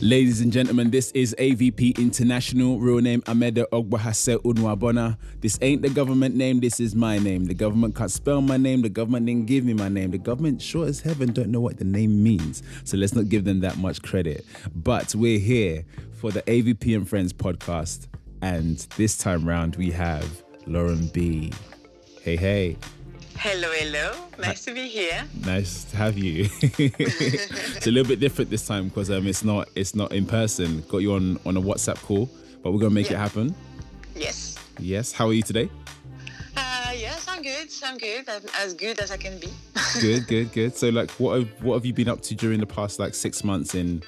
Ladies and gentlemen, this is AVP International, real name Ameda Ogbahase Unwabona. This ain't the government name, this is my name. The government can't spell my name, the government didn't give me my name. The government, sure as heaven, don't know what the name means. So let's not give them that much credit. But we're here for the AVP and Friends podcast. And this time round, we have Lauren B. Hey, hey. Hello, hello. Nice to be here. Nice to have you. it's a little bit different this time because um, it's not it's not in person. Got you on on a WhatsApp call, but we're gonna make it happen. Yes. Yes. How are you today? Uh, yes, I'm good. I'm good. I'm as good as I can be. Good, good, good. So like, what have what have you been up to during the past like six months in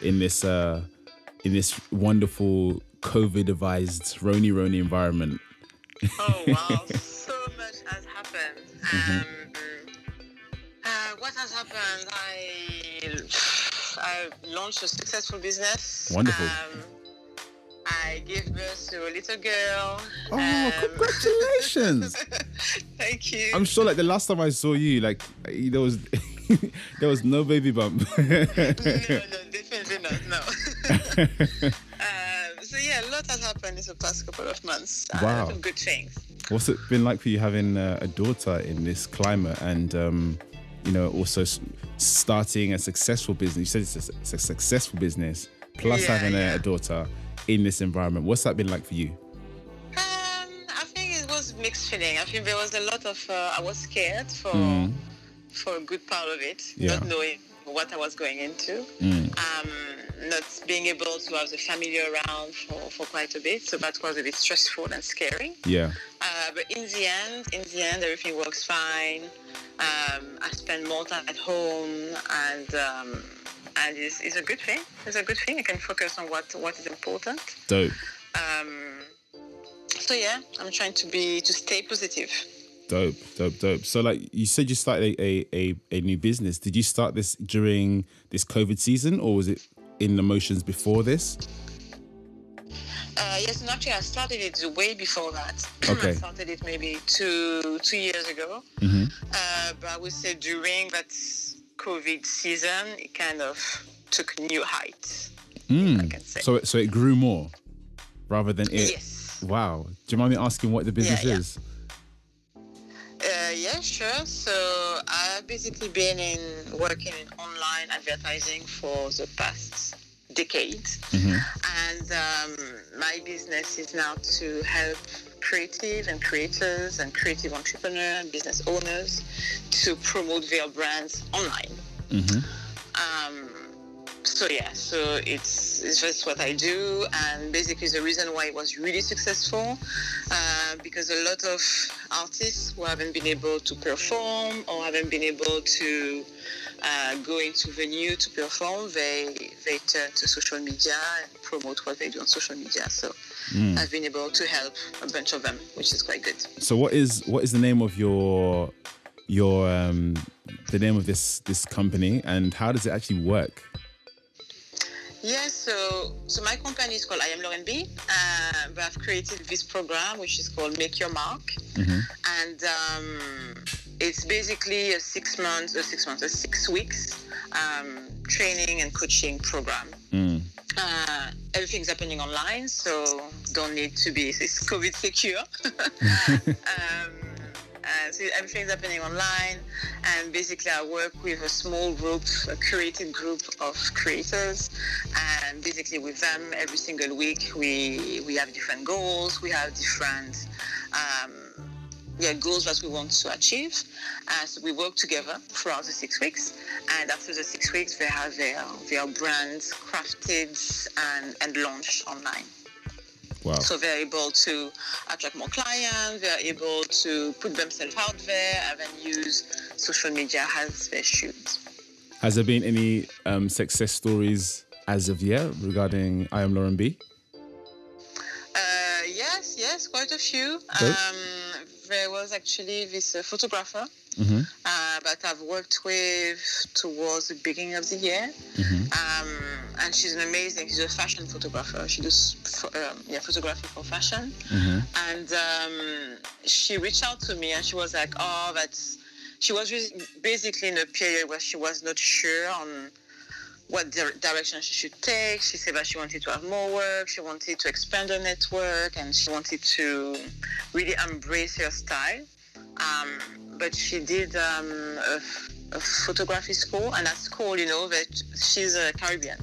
in this uh in this wonderful COVID devised Roni Roni environment? oh, wow. so much has. Mm-hmm. Um, uh, what has happened? I, I launched a successful business. Wonderful. Um, I gave birth to a little girl. Oh, Um, congratulations! Thank you. I'm sure like the last time I saw you, like there was there was no baby bump. no, no, definitely not. No. um, so yeah, a lot has happened in the past couple of months. Wow. A lot of good things. What's it been like for you having uh, a daughter in this climate and, um, you know, also s- starting a successful business? You said it's a, it's a successful business, plus Yeah, having a, a daughter in this environment. What's that been like for you? Um, I think it was mixed feeling. I think there was a lot of. Uh, I was scared for Mm. for a good part of it, Yeah. not knowing what I was going into. Mm. Um, not being able to have the family around for, for quite a bit, so that was a bit stressful and scary. Yeah. Uh, but in the end, in the end, everything works fine. Um, I spend more time at home, and um, and it's, it's a good thing. It's a good thing. I can focus on what what is important. Dope. Um, so yeah, I'm trying to be to stay positive. Dope, dope, dope. So, like you said, you started a, a, a, a new business. Did you start this during this COVID season, or was it in the motions before this? Uh, yes, and actually, I started it way before that. Okay. I started it maybe two two years ago. Mm-hmm. Uh, but I would say during that COVID season, it kind of took new heights. I can say. Mm. So, it- so it grew more rather than it. yes. Wow. Do you mind me asking what the business yeah. is? Uh, yeah, sure. So basically been in working in online advertising for the past decade, and um, my business is now to help creative and creators and creative entrepreneurs and business owners to promote their brands online. Um, so yeah, so it's it's just what I do, and basically the reason why it was really successful, uh, because a lot of artists who haven't been able to perform or haven't been able to uh, go into venue to perform, they they turn to social media and promote what they do on social media. So I've been able to help a bunch of them, which is quite good. So, what is what is the name of your your um the name of this this company, and how does it actually work? Yes, so so my company is called I Am Lauren B. Uh, but I've created this program which is called Make Your Mark, and um, it's basically a six months, a six months, a six weeks um, training and coaching program. Mm. Uh, everything's happening online, so don't need to be it's COVID secure. um, uh, so everything's happening online, and basically I work with a small group, a creative group of creators, and basically with them every single week we we have different goals, we have different. Um, yeah, goals that we want to achieve. Uh, so we work together throughout the six weeks, and after the six weeks, they have their their brands crafted and, and launched online. Wow. So they're able to attract more clients. They're able to put themselves out there and then use social media as their should. Has there been any um, success stories as of yet regarding I am Lauren B? Uh, yes, yes, quite a few. Okay. Um, there was actually this uh, photographer Mhm. uh, that I've worked with towards the beginning of the year. Um, and she's an amazing, she's a fashion photographer. She does um, yeah, photography for fashion. And um, she reached out to me and she was like, oh, that's, she was basically in a period where she was not sure on what di- direction she should take. She said that she wanted to have more work, she wanted to expand her network, and she wanted to really embrace her style. Um, but she did um, a, a, photography school, and at school, you know, that she's a Caribbean.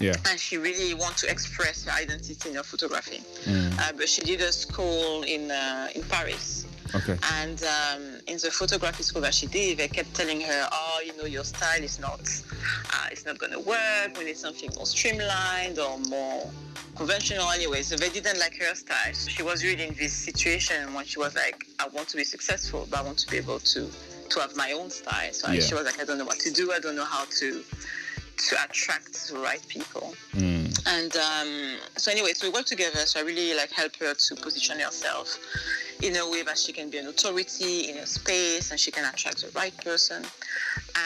Yeah. And she really wants to express her identity in her photography. Mm. Uh, but she did a school in uh, in Paris. Okay. And um, in the photography school that she did, they kept telling her, "Oh, you know, your style is not, uh, it's not going to work. We need something more streamlined or more conventional anyway. So they didn't like her style. So she was really in this situation when she was like, I want to be successful, but I want to be able to to have my own style. So yeah. she was like, I don't know what to do. I don't know how to to attract the right people. Mm. And um, so anyway, so we work together. So I really like help her to position herself in a way that she can be an authority in a space and she can attract the right person.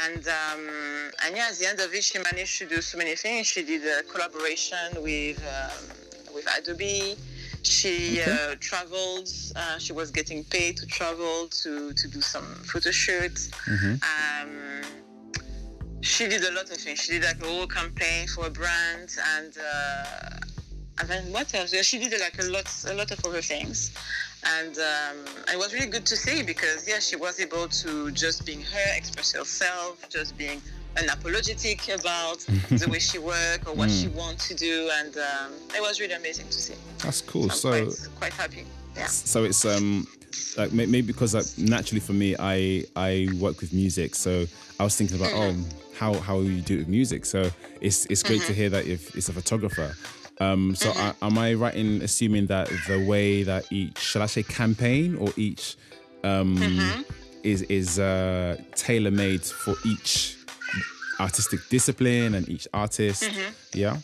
And um, and yeah, at the end of it, she managed to do so many things. She did a collaboration with um, with Adobe. She uh, traveled. Uh, she was getting paid to travel to to do some photo shoots. Mm-hmm. Um, she did a lot of things. She did like a whole campaign for a brand, and uh, and then what else? Yeah, she did like a lot, a lot of other things, and um, it was really good to see because yeah, she was able to just being her, express herself, just being unapologetic about the way she work or what mm. she wants to do, and um, it was really amazing to see. That's cool. So, I'm quite, quite happy. Yeah. So it's um like maybe because like naturally for me I I work with music so I was thinking about mm-hmm. oh how how you do it with music so it's it's great mm-hmm. to hear that if it's a photographer um, so mm-hmm. I, am I right in assuming that the way that each shall I say campaign or each um, mm-hmm. is is uh, tailor made for each artistic discipline and each artist mm-hmm. yeah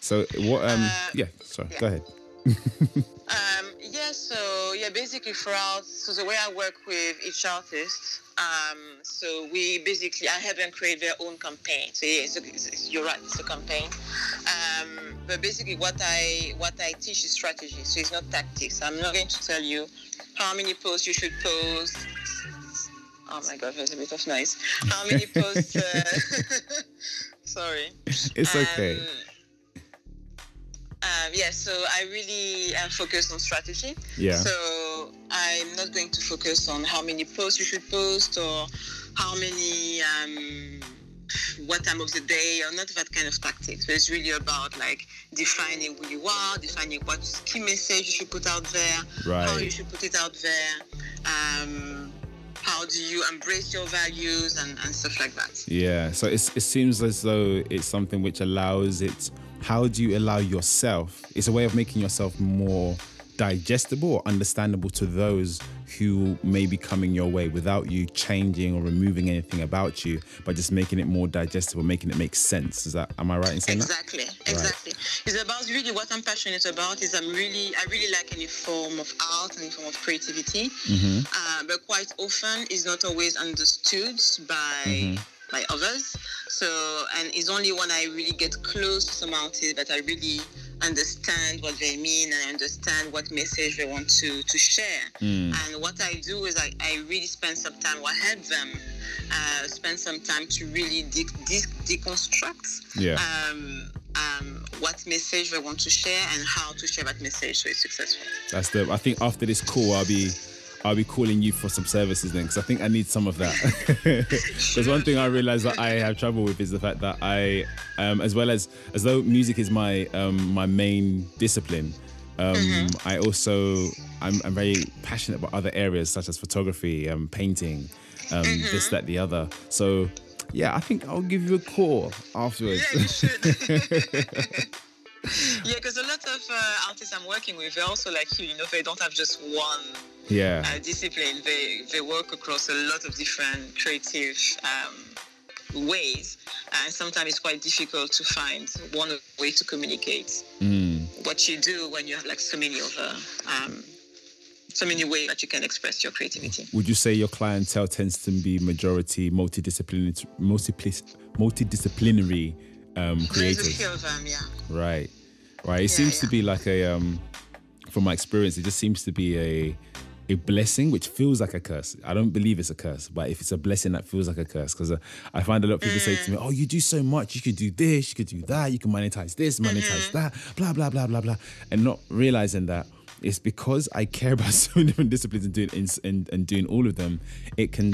so what um uh, yeah sorry yeah. go ahead um, yeah, so yeah, basically for us, so the way I work with each artist, um, so we basically, I have them create their own campaign. So yeah, it's a, it's, you're right, it's a campaign. Um, but basically what I, what I teach is strategy. So it's not tactics. I'm not going to tell you how many posts you should post. Oh my God, there's a bit of noise. How many posts, uh, sorry. It's okay um, um, yeah, so I really am focused on strategy. Yeah. So I'm not going to focus on how many posts you should post or how many, um, what time of the day, or not that kind of tactics. But it's really about like defining who you are, defining what key message you should put out there, right. how you should put it out there. Um, how do you embrace your values and, and stuff like that yeah so it seems as though it's something which allows it how do you allow yourself it's a way of making yourself more digestible or understandable to those who may be coming your way without you changing or removing anything about you but just making it more digestible making it make sense is that am i right in saying exactly that? exactly right. it's about really what i'm passionate about is i'm really i really like any form of art any form of creativity mm-hmm. uh, but quite often is not always understood by mm-hmm by others. So, and it's only when I really get close to some artists that I really understand what they mean and understand what message they want to, to share. Mm. And what I do is I, I really spend some time, or help them uh, spend some time to really de- de- deconstruct yeah. um, um, what message they want to share and how to share that message so it's successful. That's the, I think after this call, I'll be I'll be calling you for some services then because I think I need some of that. Because one thing I realize that I have trouble with is the fact that I, um, as well as as though music is my um, my main discipline, um, mm-hmm. I also I'm, I'm, very passionate about other areas such as photography, um, painting, um, mm-hmm. this, that, the other. So yeah, I think I'll give you a call afterwards. Yeah, you should. yeah, because a lot of uh, artists I'm working with, they're also like you. You know, they don't have just one yeah. uh, discipline. They they work across a lot of different creative um, ways, and sometimes it's quite difficult to find one way to communicate mm. what you do when you have like so many other. Um, so many ways that you can express your creativity. Would you say your clientele tends to be majority multidisciplinary, multidisciplinary um, creators? There's a few of them, yeah. Right, right. It yeah, seems yeah. to be like a, um, from my experience, it just seems to be a a blessing which feels like a curse. I don't believe it's a curse, but if it's a blessing that feels like a curse, because uh, I find a lot of people say to me, "Oh, you do so much. You could do this. You could do that. You can monetize this, monetize that. Blah blah blah blah blah," and not realizing that it's because I care about so many different disciplines and doing and, and doing all of them. It can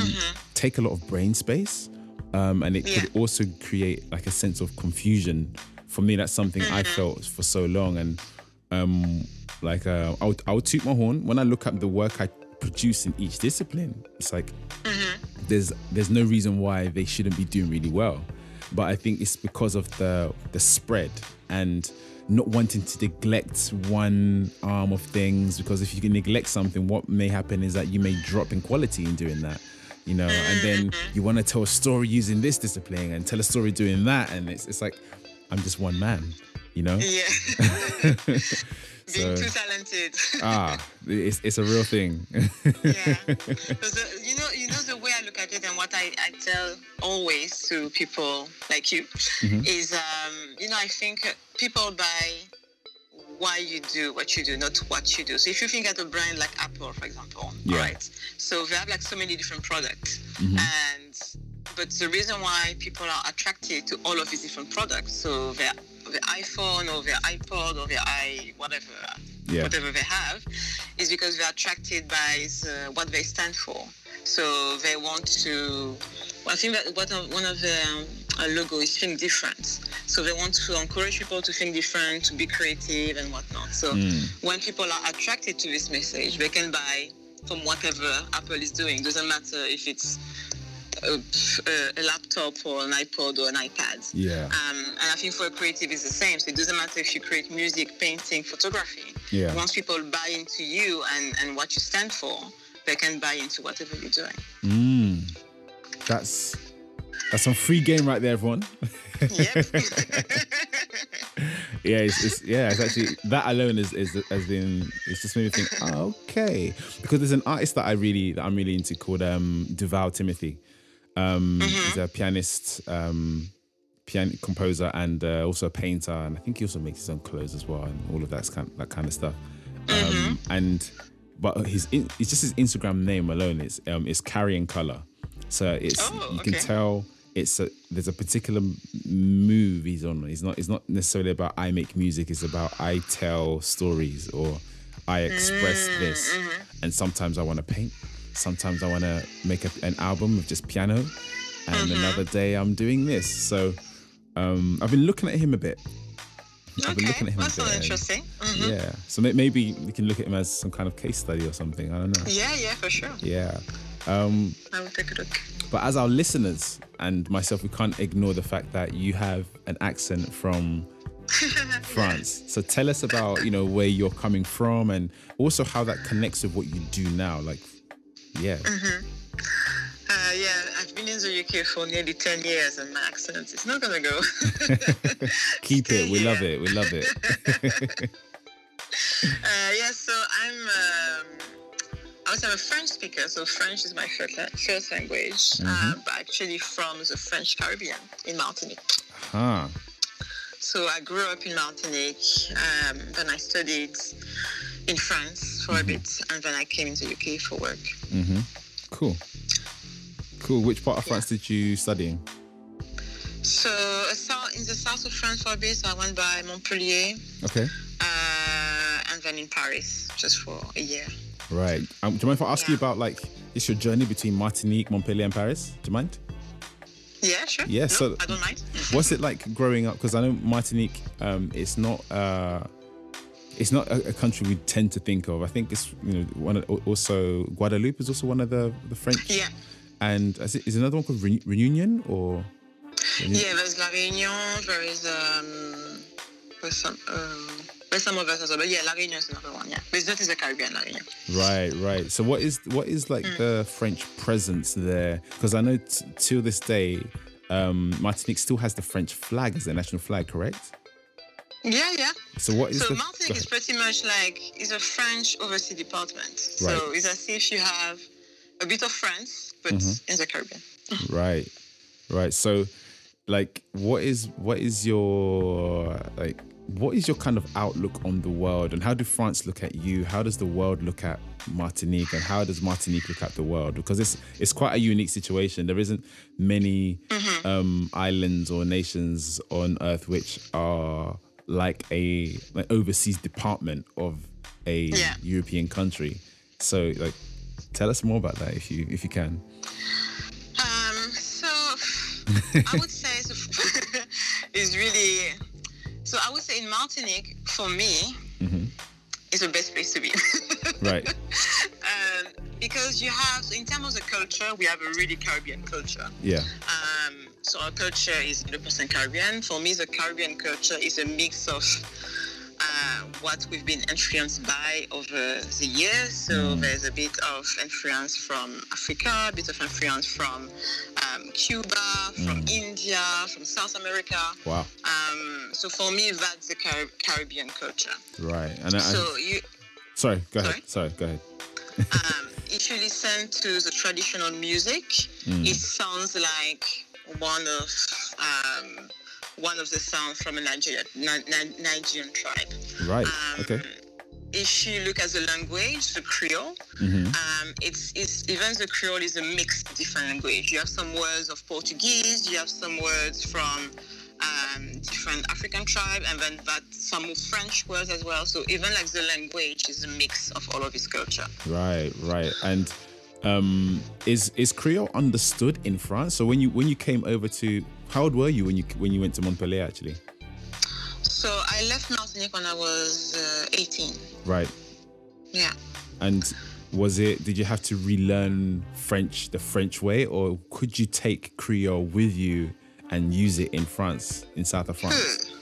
take a lot of brain space, um, and it Yeah. could also create like a sense of confusion. For me, that's something I felt for so long, and um, like uh, I'll, I'll toot my horn. When I look at the work I produce in each discipline. It's like there's there's no reason why they shouldn't be doing really well, but I think it's because of the the spread and not wanting to neglect one arm of things. Because if you can neglect something, what may happen is that you may drop in quality in doing that. You know, and then you want to tell a story using this discipline and tell a story doing that, and it's it's like I'm just one man, you know. Yeah. Being too talented. ah, it's it's a real thing. yeah. Because the- you know, you know the way I look at it and what I, I tell always to people like you Mm-hmm. is, um, you know, I think people buy why you do what you do, not what you do. So if you think at a brand like Apple, for example, Yeah. right? So they have like so many different products, Mm-hmm. and but the reason why people are attracted to all of these different products, so their the iPhone or their iPod or their i whatever Yeah. whatever they have, is because they're attracted by the, what they stand for. So they want to. Well, I think that one of, one of the um, uh, logo is think different. So they want to encourage people to think different, to be creative and whatnot. So when people are attracted to this message, they can buy from whatever Apple is doing. Doesn't matter if it's a, a, laptop or an iPod or an iPad. Yeah. Um, and I think for a creative it's the same. So it doesn't matter if you create music, painting, photography. Yeah. Once people buy into you and, and what you stand for, they can buy into whatever you're doing. Mm. That's that's some free game right there, everyone. Yep. yeah, it's, it's yeah, it's actually that alone is is has been it's just made me think, oh, okay, because there's an artist that I really that I'm really into called um Timothy. Um, he's a pianist, um, pian composer, and uh, also a painter, and I think he also makes his own clothes as well, and all of that kind that kind of stuff. Um, and but his in, it's just his Instagram name alone is um is carrying color, so it's Oh, you can tell it's a there's a particular move he's on. It's not it's not necessarily about I make music. It's about I tell stories or I express this. And sometimes I want to paint. Sometimes I want to make a, an album of just piano. And another day I'm doing this. So um, I've been looking at him a bit. I've been okay. looking at him That a bit. interesting. Mhm. Yeah. So maybe we can look at him as some kind of case study or something. I don't know. Yeah, yeah, for sure. Yeah. Um, I will take a look. but as our listeners and myself, we can't ignore the fact that you have an accent from France. So tell us about, you know, where you're coming from and also how that connects with what you do now. Like, yeah. Uh, yeah, I've been in the UK for nearly 10 years and my accent is not going to go. Keep Stay it. We love it. We love it. Uh, yeah, so I'm. Um, I was a French speaker, so French is my first, first language, uh, but actually from the French Caribbean in Martinique. huh. So I grew up in Martinique, um, then I studied in France for a bit, and then I came into the UK for work. Mm-hmm. Cool. Cool. Which part of France did you study in? So uh, in the south of France for a bit, so I went by Montpellier, Okay. uh, and then in Paris just for a year. Right. Um, do you mind if I ask you about like just your journey between Martinique, Montpellier, and Paris? Do you mind? Yeah, sure. Yeah, No, so- I don't mind. What's it like growing up? Because I know Martinique, um, it's not uh, it's not a, a country we tend to think of. I think it's you know one of, also Guadeloupe is also one of the the French. Yeah. And is, it, is another one called Re- Reunion or? Yeah, there's La Réunion, there is um, there's some, um, there's some others as well. But yeah, La Réunion is another one. Yeah, but it's not the Caribbean, La Réunion. Right, right. So what is what is like the French presence there? Because I know t- till this day, um, Martinique still has the French flag as their national flag, correct? Yeah, yeah. So what is So the? Martinique is pretty much like it's a French overseas department. So it's as if you have a bit of France, but Mm-hmm. in the Caribbean. right, right. So, like, what is what is your like what is your kind of outlook on the world and how do France look at you? How does the world look at Martinique and how does Martinique look at the world? Because it's it's quite a unique situation. There isn't many mm-hmm. um, islands or nations on earth which are like a like overseas department of a yeah. European country. So like tell us more about that if you if you can. Um so I would say it's really so I would say in Martinique, for me, mm-hmm. it's the best place to be. right. Um, because you have, so in terms of the culture, we have a really Caribbean culture. Yeah. Um, so our culture is 100% Caribbean. For me, the Caribbean culture is a mix of uh, what we've been influenced by over the years. So mm. there's a bit of influence from Africa, a bit of influence from um, Cuba, from mm. India, from South America. Wow. Um, so for me, that's the Car- Caribbean culture. Right. And I, so you. Sorry. Go ahead. Sorry. Go ahead. um, if you listen to the traditional music, mm. it sounds like one of um, one of the sounds from a Nigerian, Nigerian tribe. Right. Um, okay. If you look at the language, the Creole, mm-hmm. um, it's, it's even the Creole is a mixed different language. You have some words of Portuguese, you have some words from um, different African tribe, and then that some French words as well. So even like the language is a mix of all of his culture. Right, right, and um, is is Creole understood in France? So when you when you came over to, how old were you when you when you went to Montpellier actually? So I left Martinique when I was uh, 18. Right. Yeah. And was it? Did you have to relearn French the French way, or could you take Creole with you and use it in France, in south of France? Hmm.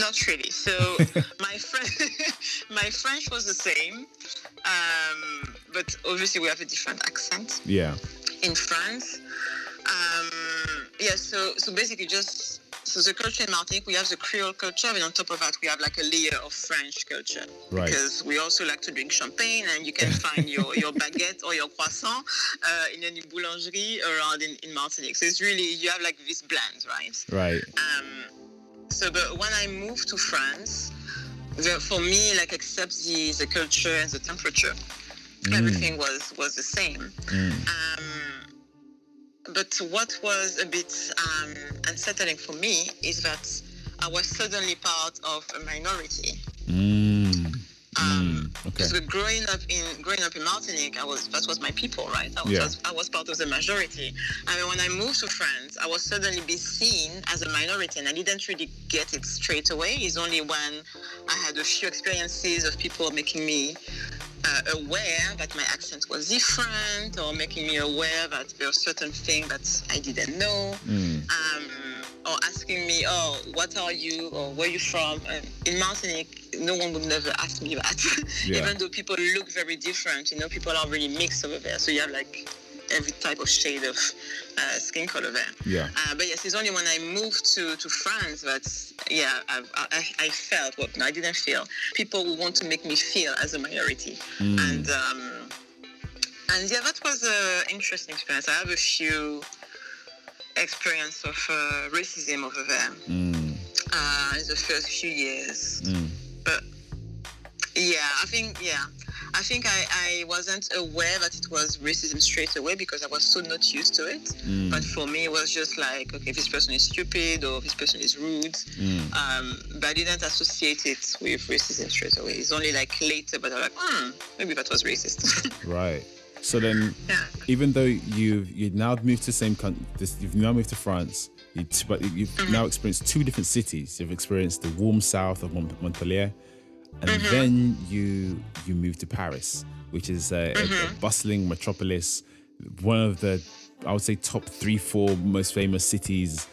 Not really. So my friend, my French was the same. Um, but obviously we have a different accent. Yeah. In France. Um, yeah, so so basically just so the culture in Martinique, we have the Creole culture, and on top of that, we have like a layer of French culture. Right. Because we also like to drink champagne, and you can find your, your baguette or your croissant uh, in any boulangerie around in, in Martinique. So it's really, you have like this blend, right? Right. Um, so, but when I moved to France, the, for me, like, except the, the culture and the temperature, mm. everything was was the same. Mm. Um, but what was a bit um, unsettling for me is that I was suddenly part of a minority. Mm. Um, mm. okay. Because growing up in growing up in Martinique, I was that was my people, right? I was, yeah. I was part of the majority. I mean, when I moved to France, I was suddenly be seen as a minority, and I didn't really get it straight away. It's only when I had a few experiences of people making me uh, aware that my accent was different or making me aware that there were certain things that I didn't know. Mm. Um, or asking me, oh, what are you or where are you from? And in Martinique, no one would never ask me that. Yeah. Even though people look very different, you know, people are really mixed over there. So you have like every type of shade of uh, skin color there. Yeah. Uh, but yes, it's only when I moved to, to France that, yeah, I, I, I felt, well, no, I didn't feel. People will want to make me feel as a minority. Mm. And, um, and yeah, that was an interesting experience. I have a few experience of uh, racism over there mm. uh, in the first few years. Mm. But yeah, I think, yeah, I think I, I wasn't aware that it was racism straight away because I was so not used to it. Mm. But for me, it was just like, okay, this person is stupid or this person is rude. Mm. Um, but I didn't associate it with racism straight away. It's only like later, but I'm like, hmm, maybe that was racist. right. So then, yeah. even though you've you now moved to the same country, you've now moved to France, you but you've mm-hmm. now experienced two different cities. You've experienced the warm south of Montpellier, and mm-hmm. then you you moved to Paris, which is a, mm-hmm. a, a, mm-hmm. bustling metropolis, one of the I would say top three, four most famous cities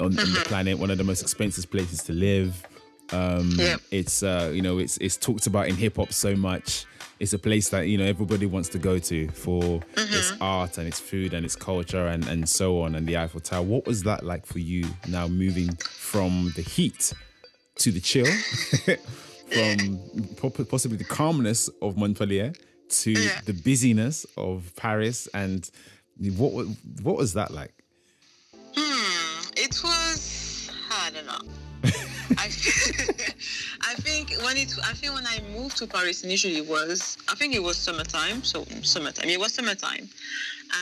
on, mm-hmm. on the planet, one of the most expensive places to live. Um, yep. It's uh, you know it's it's talked about in hip hop so much. It's a place that you know everybody wants to go to for mm-hmm. its art and its food and its culture and and so on and the Eiffel Tower. What was that like for you now moving from the heat to the chill? from possibly the calmness of Montpellier to yeah. the busyness of Paris, and what what was that like? Hmm, it was I don't know. I, I think when it, I think when I moved to Paris initially it was, I think it was summertime. So summertime, it was summertime,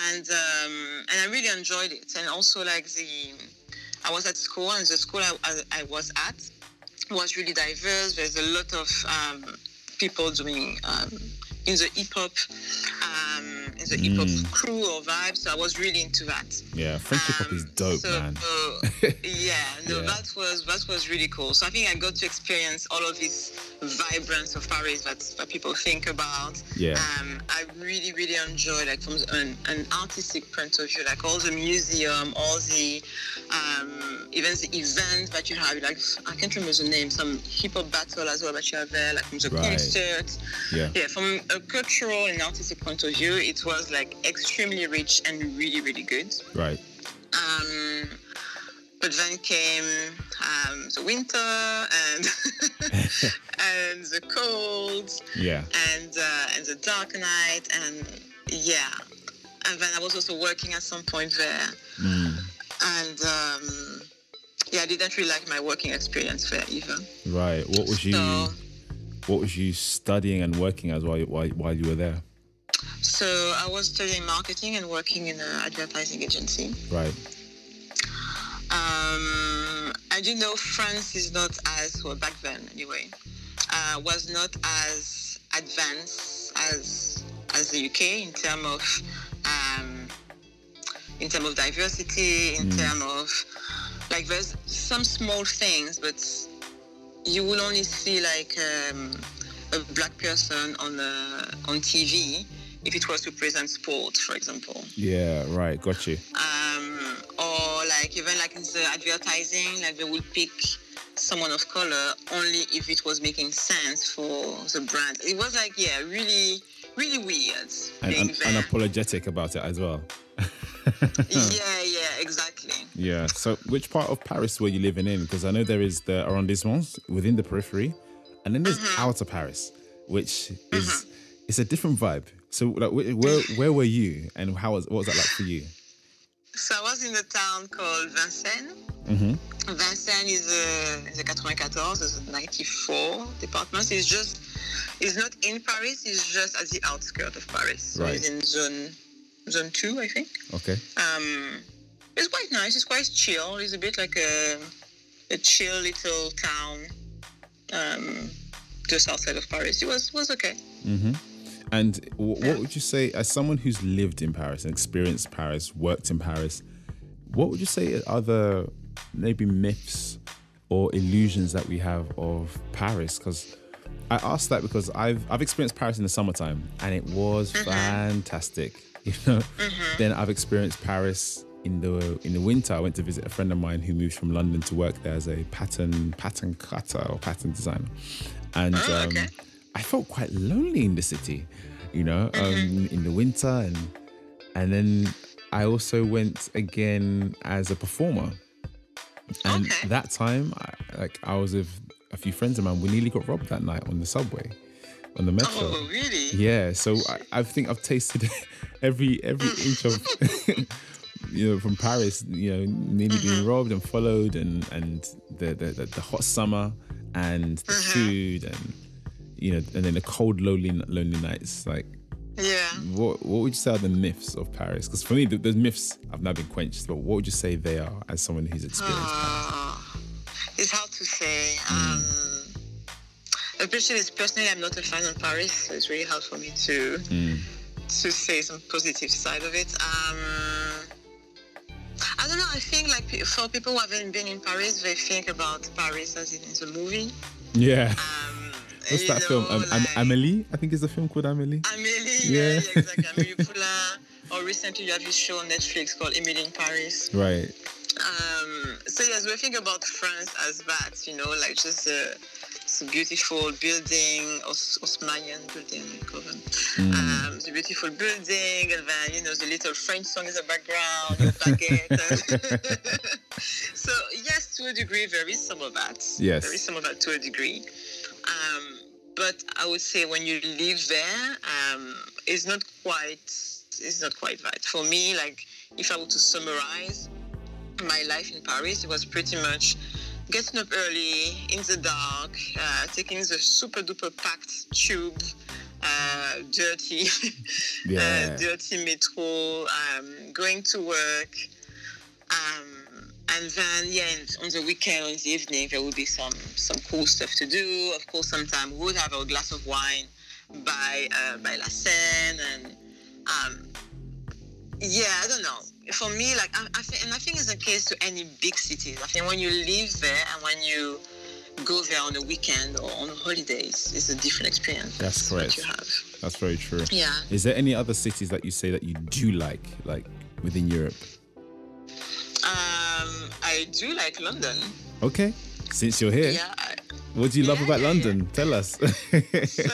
and um, and I really enjoyed it. And also like the, I was at school and the school I, I, I was at was really diverse. There's a lot of um, people doing um, in the hip hop, um, in the hip hop Mm. crew or vibe. So I was really into that. Yeah, French hip hop is Um, dope, so, man. uh, yeah, no, Yeah. that was that was really cool. So I think I got to experience all of this vibrance of Paris that, that people think about. Yeah. Um, I really, really enjoy like from an, an artistic point of view, like all the museum, all the um, even the events that you have. Like I can't remember the name, some hip hop battle as well that you have there, like from the Right. concerts. Yeah. Yeah, from a cultural and artistic point of view, it was like extremely rich and really, really good. Right. Um, but then came um, the winter and and the cold Yeah. and uh, and the dark night and yeah. And then I was also working at some point there, Mm. and um, yeah, I didn't really like my working experience there either. Right. What was you? What was you studying and working as while while, while you were there? so I was studying marketing and working in an advertising agency. Right. Um, I do know France is not as well back then anyway, uh, was not as advanced as as the UK in terms of um, in terms of diversity, in Mm. terms of like there's some small things, but you will only see like um, a black person on the on TV if it was to present sport, for example Yeah. Right. Got you. um, or like even like in the advertising, like they would pick someone of color only if it was making sense for the brand. It was like yeah, really, really weird And, being and there. unapologetic about it as well. yeah, yeah, exactly. Yeah. So, which part of Paris were you living in? Because I know there is the arrondissements within the periphery, and then there's Mm-hmm. outer Paris, which is it's a different vibe. So, like, where where were you, and how was what was that like for you? So I was in the town called Vincennes. Mm-hmm. Vincennes is a, is a 94, is a 94 department. It's just, it's not in Paris, it's just at the outskirts of Paris. So Right. it's in zone, zone two, I think. Okay. Um, it's quite nice. It's quite chill. It's a bit like a a chill little town, um, just outside of Paris. It was was okay. Mm-hmm. And w- what would you say, as someone who's lived in Paris and experienced Paris, worked in Paris, what would you say are the maybe myths or illusions that we have of Paris? Because I asked that because I've I've experienced Paris in the summertime and it was fantastic. You know, then I've experienced Paris in the in the winter. I went to visit a friend of mine who moved from London to work there as a pattern pattern cutter or pattern designer, and Oh, um. I felt quite lonely in the city. You know, um, in the winter and and then I also went again as a performer. And Okay. that time, I, like I was with a few friends of mine. We nearly got robbed that night on the subway, on the metro. Oh, really? Yeah, so I, I think I've tasted every every inch of you know from Paris. You know, nearly being robbed and followed, and and the the, the, the hot summer and the food, and you know, and then the cold lonely lonely nights. Like, Yeah. what what would you say are the myths of Paris? Because for me, the, the myths have now been quenched. But what would you say they are as someone who's experienced Paris? Uh, it's hard to say. Um, especially personally, I'm not a fan of Paris, so it's really hard for me to Mm. To say some positive side of it. Um, I don't know. I think like for people who haven't been in Paris, they think about Paris as in the movie. Yeah. Um, What's that film? know, Um, like- Amelie, I think is the film called Amelie. Amélie, Yeah. yeah, yeah exactly. Amélie Poulain. Or recently, you have this show on Netflix called Emily in Paris. Right. Um, so yes, we think about France as that, you know, like just a, it's a beautiful building, Os- Haussmannian building, they call them. Um, it's a beautiful building, and then you know the little French song in the background, baguette. so yes, to a degree, there is some of that. Yes. there is some of that to a degree. Um, but I would say when you live there, um, it's not quite, it's not quite right for me. Like if I were to summarize my life in Paris, it was pretty much getting up early in the dark, uh, taking the super duper packed tube, uh, dirty, Yeah. uh, dirty metro, um, going to work. Um, and then, yeah, on the weekend, in the evening, there would be some some cool stuff to do. Of course, sometimes we would have a glass of wine by uh, by La Seine, and um, yeah, I don't know. For me, like I, I think, and I think it's the case to any big cities. I think when you live there and when you go there on a weekend or on holidays, it's a different experience. That's correct. you have. That's very true. Yeah. Is there any other cities that you say that you do like, like within Europe? Um, I do like London. Okay. Since you're here, Yeah. I, what do you love about yeah, London? Tell us. so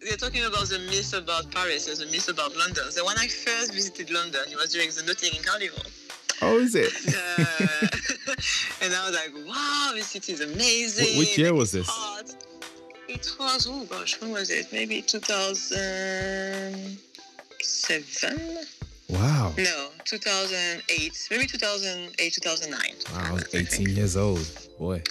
they're talking about the myth about Paris. There's a myth about London. So when I first visited London, it was during the Notting Hill Carnival. oh, is it? Uh, and I was like, wow, this city is amazing. Wh- which year was this? hot. It was, oh gosh, when was it? Maybe 2007? Wow. No, 2008. Maybe 2008, 2009. Wow, I was I 18 years old. Boy.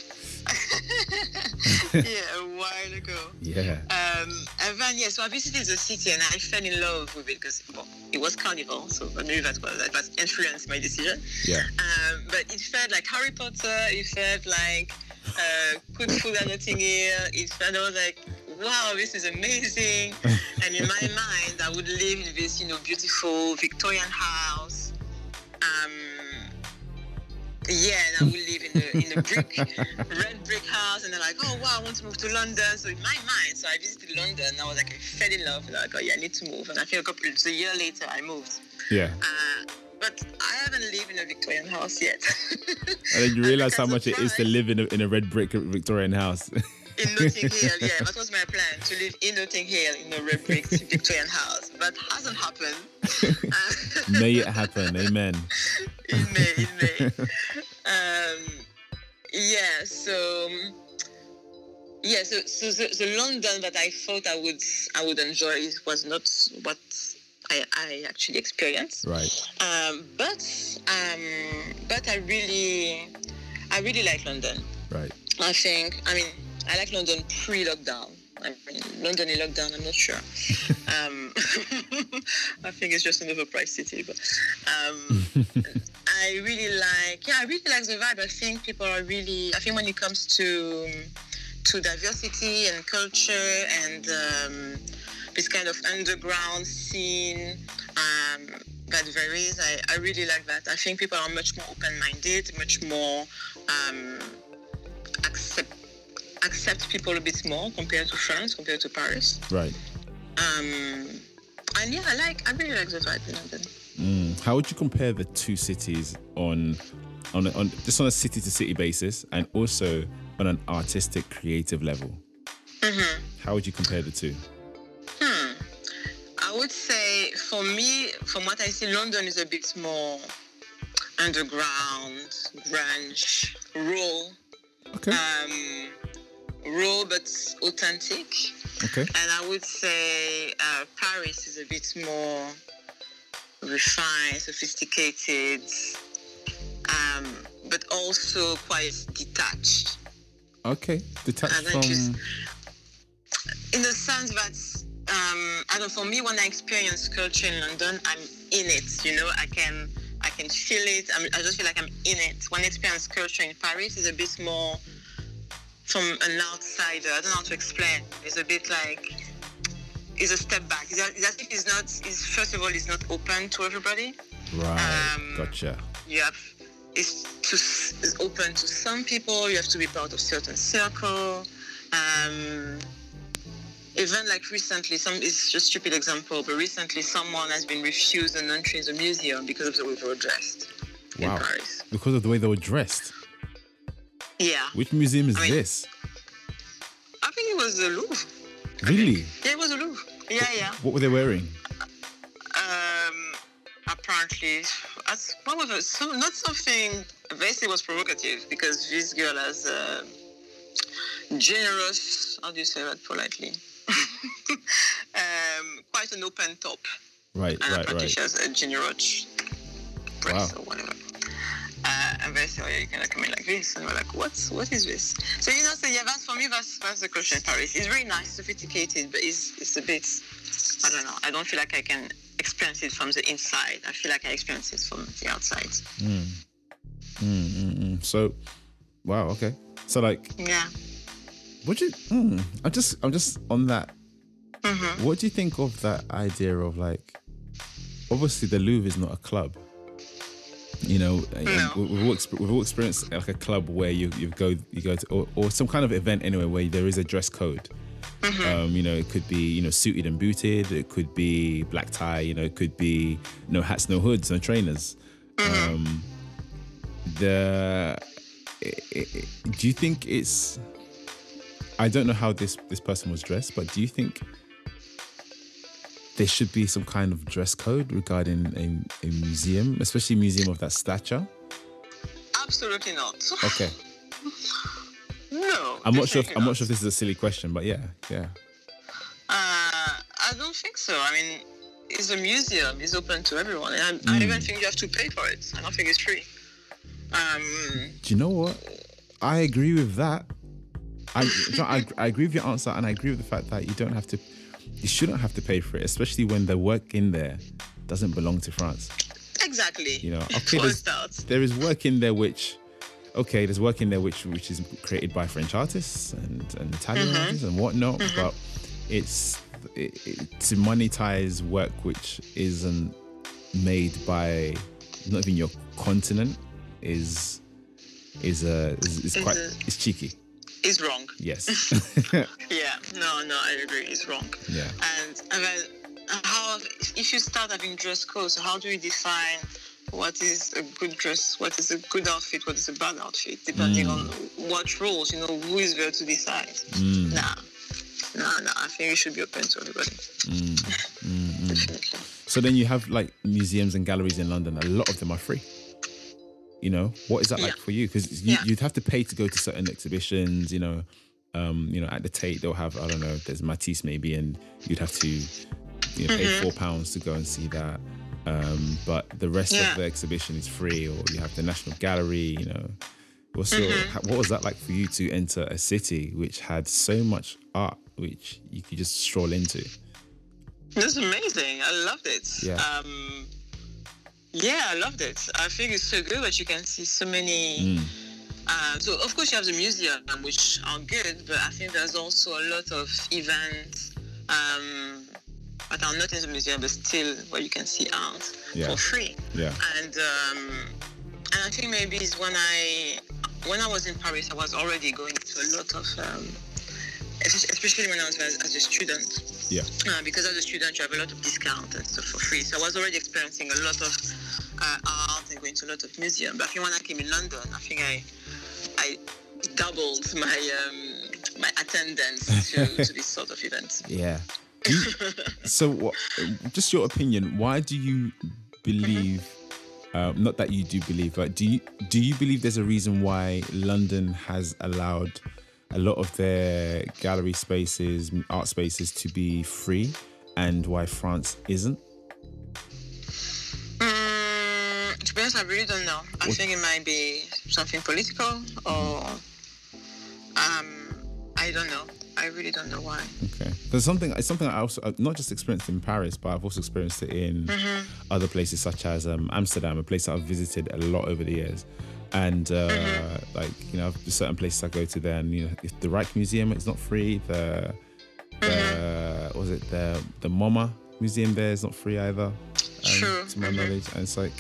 yeah, a while ago. Yeah. Um, and then, yeah, so I visited the city and I fell in love with it because, well, it was carnival, so I knew that was, that was influenced my decision. Yeah. Um, but it felt like Harry Potter. It felt like uh, good food at Notting Hill. It felt I was like, wow, this is amazing. and in my mind, I would live in this, you know, beautiful Victorian house. Um, yeah, and I would live in a, in a brick, red brick house. And they're like, oh wow, I want to move to London. So in my mind, so I visited London. And I was like, I fell in love. And I was like, oh yeah, I need to move. And I think a couple, so a year later, I moved. Yeah. Uh, but I haven't lived in a Victorian house yet. And then you realize how much it is to live in a, in a red brick Victorian house. in Notting Hill. Yeah, that was my plan to live in Notting Hill in a red brick Victorian house. But hasn't happened. May it happen. Amen. in May, in May. Um, yeah, so yeah, so, so the, the London that I thought I would I would enjoy was not what I, I actually experienced. Right. Um, but um, but I really I really like London. Right. I think I mean I like London pre-lockdown. I mean London in lockdown. I'm not sure. um, I think it's just an overpriced city, but um, I really like yeah I really like the vibe. I think people are really I think when it comes to to diversity and culture and um, this kind of underground scene um, that varies, I, I really like that. I think people are much more open-minded, much more um, accept people a bit more compared to France, compared to Paris. Right. Um, and yeah, I like I really like the vibe in London. Mm. How would you compare the two cities on, on, on just on a city to city basis, and also on an artistic, creative level? hmm How would you compare the two? Hmm. I would say for me, from what I see, London is a bit more underground, grunge, raw, Okay. um, raw but authentic. Okay. And I would say uh, Paris is a bit more refined, sophisticated, um, but also quite detached. Okay. Detached And I just- from. in the sense that um, I don't. know. For me, when I experience culture in London, I'm in it. You know, I can I can feel it. I'm, I just feel like I'm in it. When I experience culture in Paris, is a bit more from an outsider. I don't know how to explain. It's a bit like it's a step back. It's, as- if it's not. It's, first of all, it's not open to everybody. Right. um, gotcha. You have it's to it's open to some people. You have to be part of certain circle. Um, even like recently, some it's just stupid example, but recently someone has been refused an entry in the museum because of the way they were dressed Wow. in Paris. Because of the way they were dressed. Yeah, Which museum is I mean- this? I think it was the Louvre. Really? Yeah, it was the Louvre. Yeah, yeah. What were they wearing? Um, apparently, as what was it? Some, not something. Basically, was provocative because this girl has uh, generous. How do you say that politely? um, quite an open top, Right. and Right. Right. she has a generous breast Wow. or whatever. And they say, oh, yeah, you cannot come in like this. And we're like, what's, what is this? So, you know, so yeah, that's for me, that's, that's the culture in Paris. It's very nice, sophisticated, but it's, it's a bit, I don't know, I don't feel like I can experience it from the inside. I feel like I experience it from the outside. Mm. Mm, mm, mm. So, wow, okay. So, like, yeah. What do you? Mm, I'm just, I'm just on that. Mm-hmm. What do you think of that idea of like? Obviously, the Louvre is not a club. You know, no. we've, all, we've all experienced like a club where you you go you go to or, or some kind of event anyway where there is a dress code. Mm-hmm. Um, you know, it could be you know suited and booted. It could be black tie. You know, it could be no hats, no hoods, no trainers. Mm-hmm. Um, the it, it, do you think it's? I don't know how this this person was dressed, but do you think there should be some kind of dress code regarding a, a museum, especially a museum of that stature? Absolutely not. Okay. no. I'm not sure. If, I'm not sure if this is a silly question, but yeah, yeah. Uh, I don't think so. I mean, it's a museum. It's open to everyone, and I, mm. I even think you have to pay for it. I don't think it's free. Um, Do you know what? I agree with that. I, I, I agree with your answer, and I agree with the fact that you don't have to, you shouldn't have to pay for it, especially when the work in there doesn't belong to France. Exactly. You know, okay, there is work in there which, okay, there's work in there which which is created by French artists and, and Italian mm-hmm. artists and whatnot, mm-hmm. but it's it, it, to monetize work which isn't made by not even your continent is is uh is, is quite it's cheeky is wrong. Yes. yeah. No, no, I agree. It's wrong. Yeah. And and then how if you start having dress codes, how do you define what is a good dress, what is a good outfit, what is a bad outfit, depending mm. on what rules, you know, who is there to decide. Mm. Nah. Nah, nah, I think it should be open to everybody. Mm. mm. Definitely. So then you have like museums and galleries in London, a lot of them are free. You know, what is that yeah. like for you? Because you, would have to pay to go to certain exhibitions. You know, um, you know, at the Tate they'll have I don't know, there's Matisse maybe, and you'd have to you know, pay mm-hmm. four pounds to go and see that. Um, but the rest yeah. of the exhibition is free, or you have the National Gallery. You know, what's mm-hmm. your, what was that like for you to enter a city which had so much art which you could just stroll into? That's amazing. I loved it. Yeah. Um, yeah, I loved it. I think it's so good that you can see so many. Mm. Uh, so of course you have the museum, which are good, but I think there's also a lot of events um, that are not in the museum, but still where you can see art yeah. for free. Yeah. And um, and I think maybe it's when I when I was in Paris, I was already going to a lot of um, especially when I was as, as a student. Yeah. Uh, because as a student, you have a lot of discount and stuff for free. So I was already experiencing a lot of uh, art and going to a lot of museums. But I think when I came in London, I think I I doubled my um, my attendance to, to this sort of event. Yeah. You, so, what, just your opinion. Why do you believe? Uh, not that you do believe, but do you do you believe there's a reason why London has allowed a lot of their gallery spaces, art spaces to be free, and why France isn't? Mm, to be honest, I really don't know. I what? think it might be something political, or um, I don't know. I really don't know why. Okay, there's something. It's something I also not just experienced in Paris, but I've also experienced it in mm-hmm. other places such as um, Amsterdam, a place that I've visited a lot over the years and uh, mm-hmm. like you know there's certain places I go to there and you know the Rijks Museum it's not free the the mm-hmm. was it the the MoMA Museum there is not free either um, True. to my mm-hmm. knowledge and it's like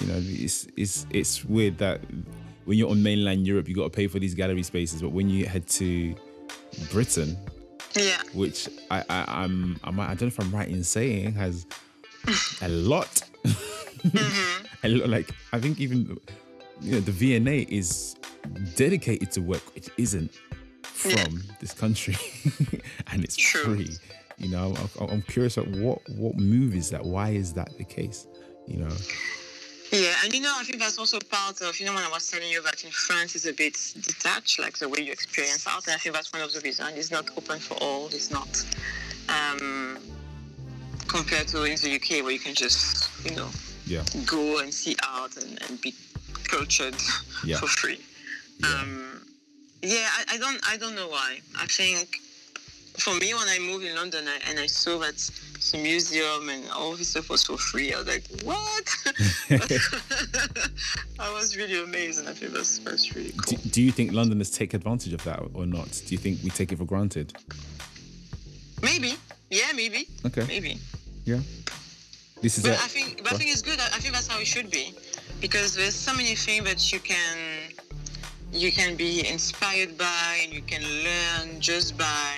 you know it's it's it's weird that when you're on mainland Europe you got to pay for these gallery spaces but when you head to Britain yeah which I, I I'm, I'm I don't know if I'm right in saying has a lot a lot like I think even you know, the V&A is dedicated to work which isn't from yeah. this country, and it's True. free. You know, I'm, I'm curious about what what move is that? Why is that the case? You know. Yeah, and you know, I think that's also part of, you know, when I was telling you that in France is a bit detached, like the way you experience art, and I think that's one of the reasons. It's not open for all, it's not um, compared to in the UK where you can just, you know, yeah. go and see art and, and be cultured Yeah. for free. Um, yeah, I, I don't I don't know why. I think for me when I moved in London I, and I saw that the museum and all this stuff was for free, I was like, what? I was really amazed and I think that's that's really Do, cool. do you think Londoners take advantage of that or not? Do you think we take it for granted? Maybe. Yeah, maybe. Okay. Maybe. Yeah. This is But I think, but I think it's good. I I think that's how it should be, because there's so many things that you can, you can be inspired by, and you can learn just by,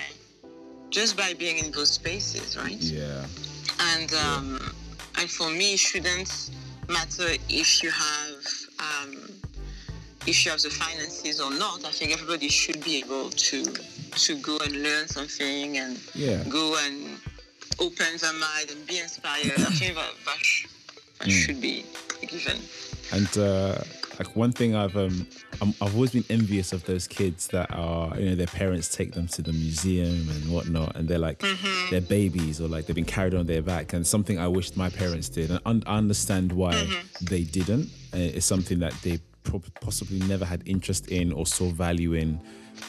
just by being in those spaces, right? yeah. And um, and for me, it shouldn't matter if you have, um, if you have the finances or not. I think everybody should be able to, to go and learn something and Yeah. go and open their mind and be inspired. I think that, that, sh- that Mm. should be given. And uh, like one thing I've um I'm, I've always been envious of those kids that are you know their parents take them to the museum and whatnot, and they're like Mm-hmm. they're babies or like they've been carried on their back, and something I wished my parents did, and un- I understand why Mm-hmm. they didn't. Uh, it's something that they pro- possibly never had interest in or saw value in.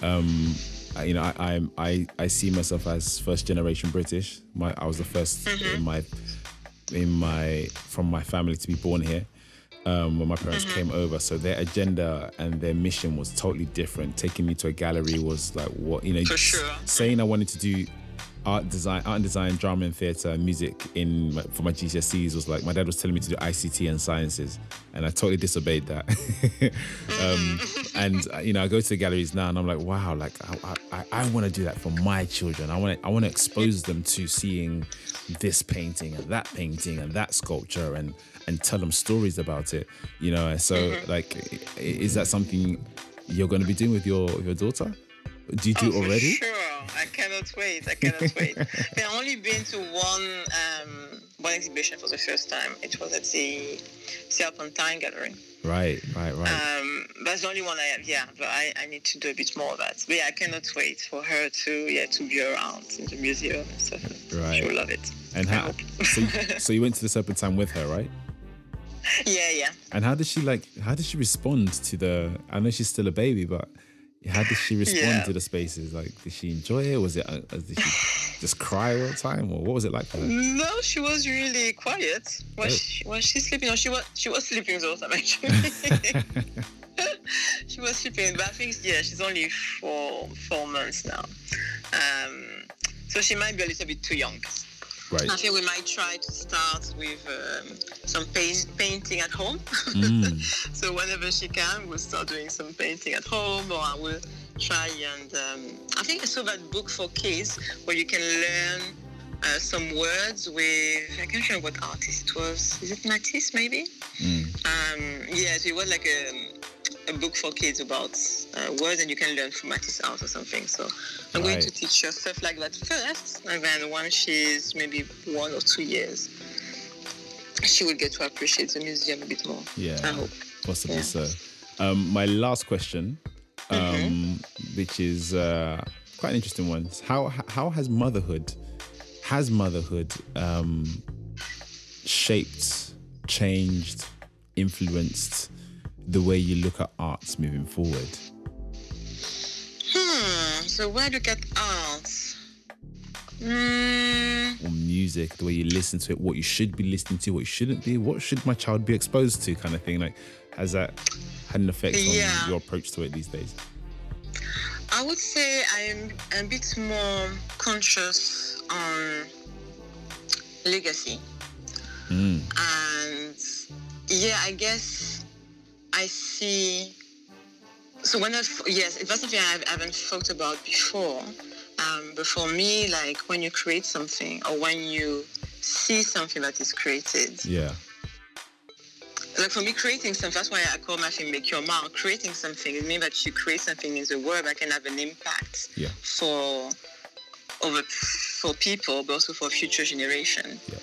Um, I- you know, I, I'm I I see myself as first generation British. My I was the 1st Mm-hmm. in my in my from my family to be born here um, when my parents Mm-hmm. came over. So their agenda and their mission was totally different. Taking me to a gallery was like what you know. For sure. Saying I wanted to do art design, art and design, drama and theatre, music in my, for my GCSEs was like my dad was telling me to do ICT and sciences, and I totally disobeyed that. um, and uh, you know, I go to the galleries now, and I'm like, wow, like I, I, I want to do that for my children. I want I want to expose them to seeing this painting and that painting and that sculpture, and and tell them stories about it. You know, so like, is that something you're going to be doing with your with your daughter? Do you do Oh, already? Sure, I cannot wait. I cannot wait. I've only been to one um, one exhibition for the first time. It was at the Serpentine Gallery. Right, right, right. Um, that's the only one I have. Yeah, but I, I need to do a bit more of that. But yeah, I cannot wait for her to yeah to be around in the museum and stuff. Right. She will love it. and how? So, so you went to the Serpentine with her, right? Yeah, yeah. And how did she like? How did she respond to the? I know she's still a baby, but how did she respond Yeah. to the spaces? Like, did she enjoy it? Was it? Uh, did she just cry all the time, or what was it like for her? No, she was really quiet. Was Oh. she, was she sleeping? No, she was she was sleeping the whole time actually. she was sleeping, but I think yeah, she's only four four months now. Um, so she might be a little bit too young. Right. I think we might try to start with um, some paint, painting at home. Mm. so whenever she can, we'll start doing some painting at home, or I will try and um, I think I saw that book for kids where you can learn uh, some words with I can't remember what artist it was. Is it Matisse maybe? Mm. Um, yeah, so it was like a, a book for kids about uh, words, and you can learn from Matisse art or something. So I'm going to teach her stuff like that first, and then once she's maybe one or two years, she will get to appreciate the museum a bit more. Yeah. I hope. Possibly Yeah. so. Um, my last question, um, Mm-hmm. which is uh, quite an interesting one. How how has motherhood has motherhood um, shaped, changed, influenced the way you look at arts moving forward? Hmm. So where look at art? Hmm. Or music, the way you listen to it, what you should be listening to, what you shouldn't be, what should my child be exposed to, kind of thing. Like, has that had an effect Yeah. on your approach to it these days? I would say I'm a bit more conscious on legacy. Mm. And yeah, I guess I see. So when I, yes, it was something I haven't thought about before. Um, but for me, like when you create something or when you see something that is created, Yeah. like for me, creating something, that's why I call my thing Make Your Mark. Creating something, it means that you create something in the world that can have an impact Yeah. for over for people, but also for future generation. Yeah.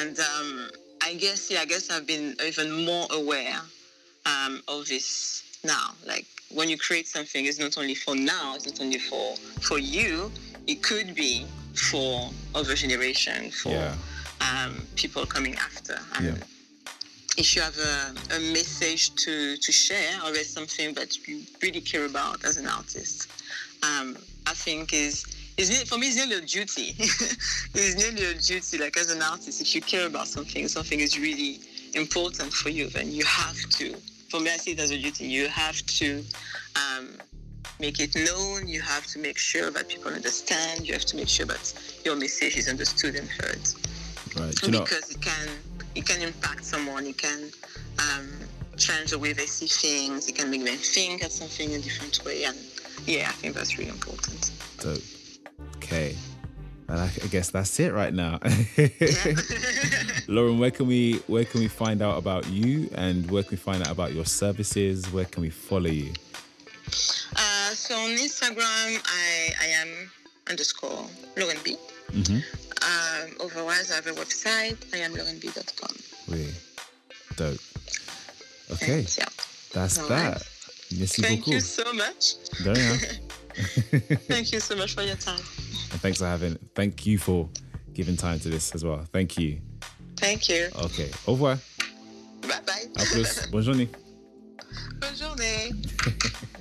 And um, I guess, yeah, I guess I've been even more aware um, of this now. Like when you create something, it's not only for now, it's not only for for you. It could be for other generation, for Yeah. um, people coming after. And Yeah. if you have a, a message to, to share or there's something that you really care about as an artist, um, I think is is for me it's nearly a duty. it's nearly a duty. Like as an artist, if you care about something, something is really important for you, then you have to. For me, I see it as a duty. You have to um, make it known. You have to make sure that people understand. You have to make sure that your message is understood and heard. Right. because know, it can it can impact someone. It can um, change the way they see things. It can make them think at something in a different way. And yeah, I think that's really important. So, Okay. And I, I guess that's it right now. Lauren, where can we where can we find out about you and where can we find out about your services? Where can we follow you? Uh, so on Instagram, I, I am underscore Lauren B. Mm-hmm. Um, otherwise, I have a website, I am laurenb.com. Really? Dope. Okay. yeah. That's All that. Right. Merci Thank beaucoup. you so much. thank you so much for your time. And thanks for having, thank you for giving time to this as well. Thank you. Thank you. OK. Au revoir. Bye bye. À plus. Bonne journée. Bonne journée.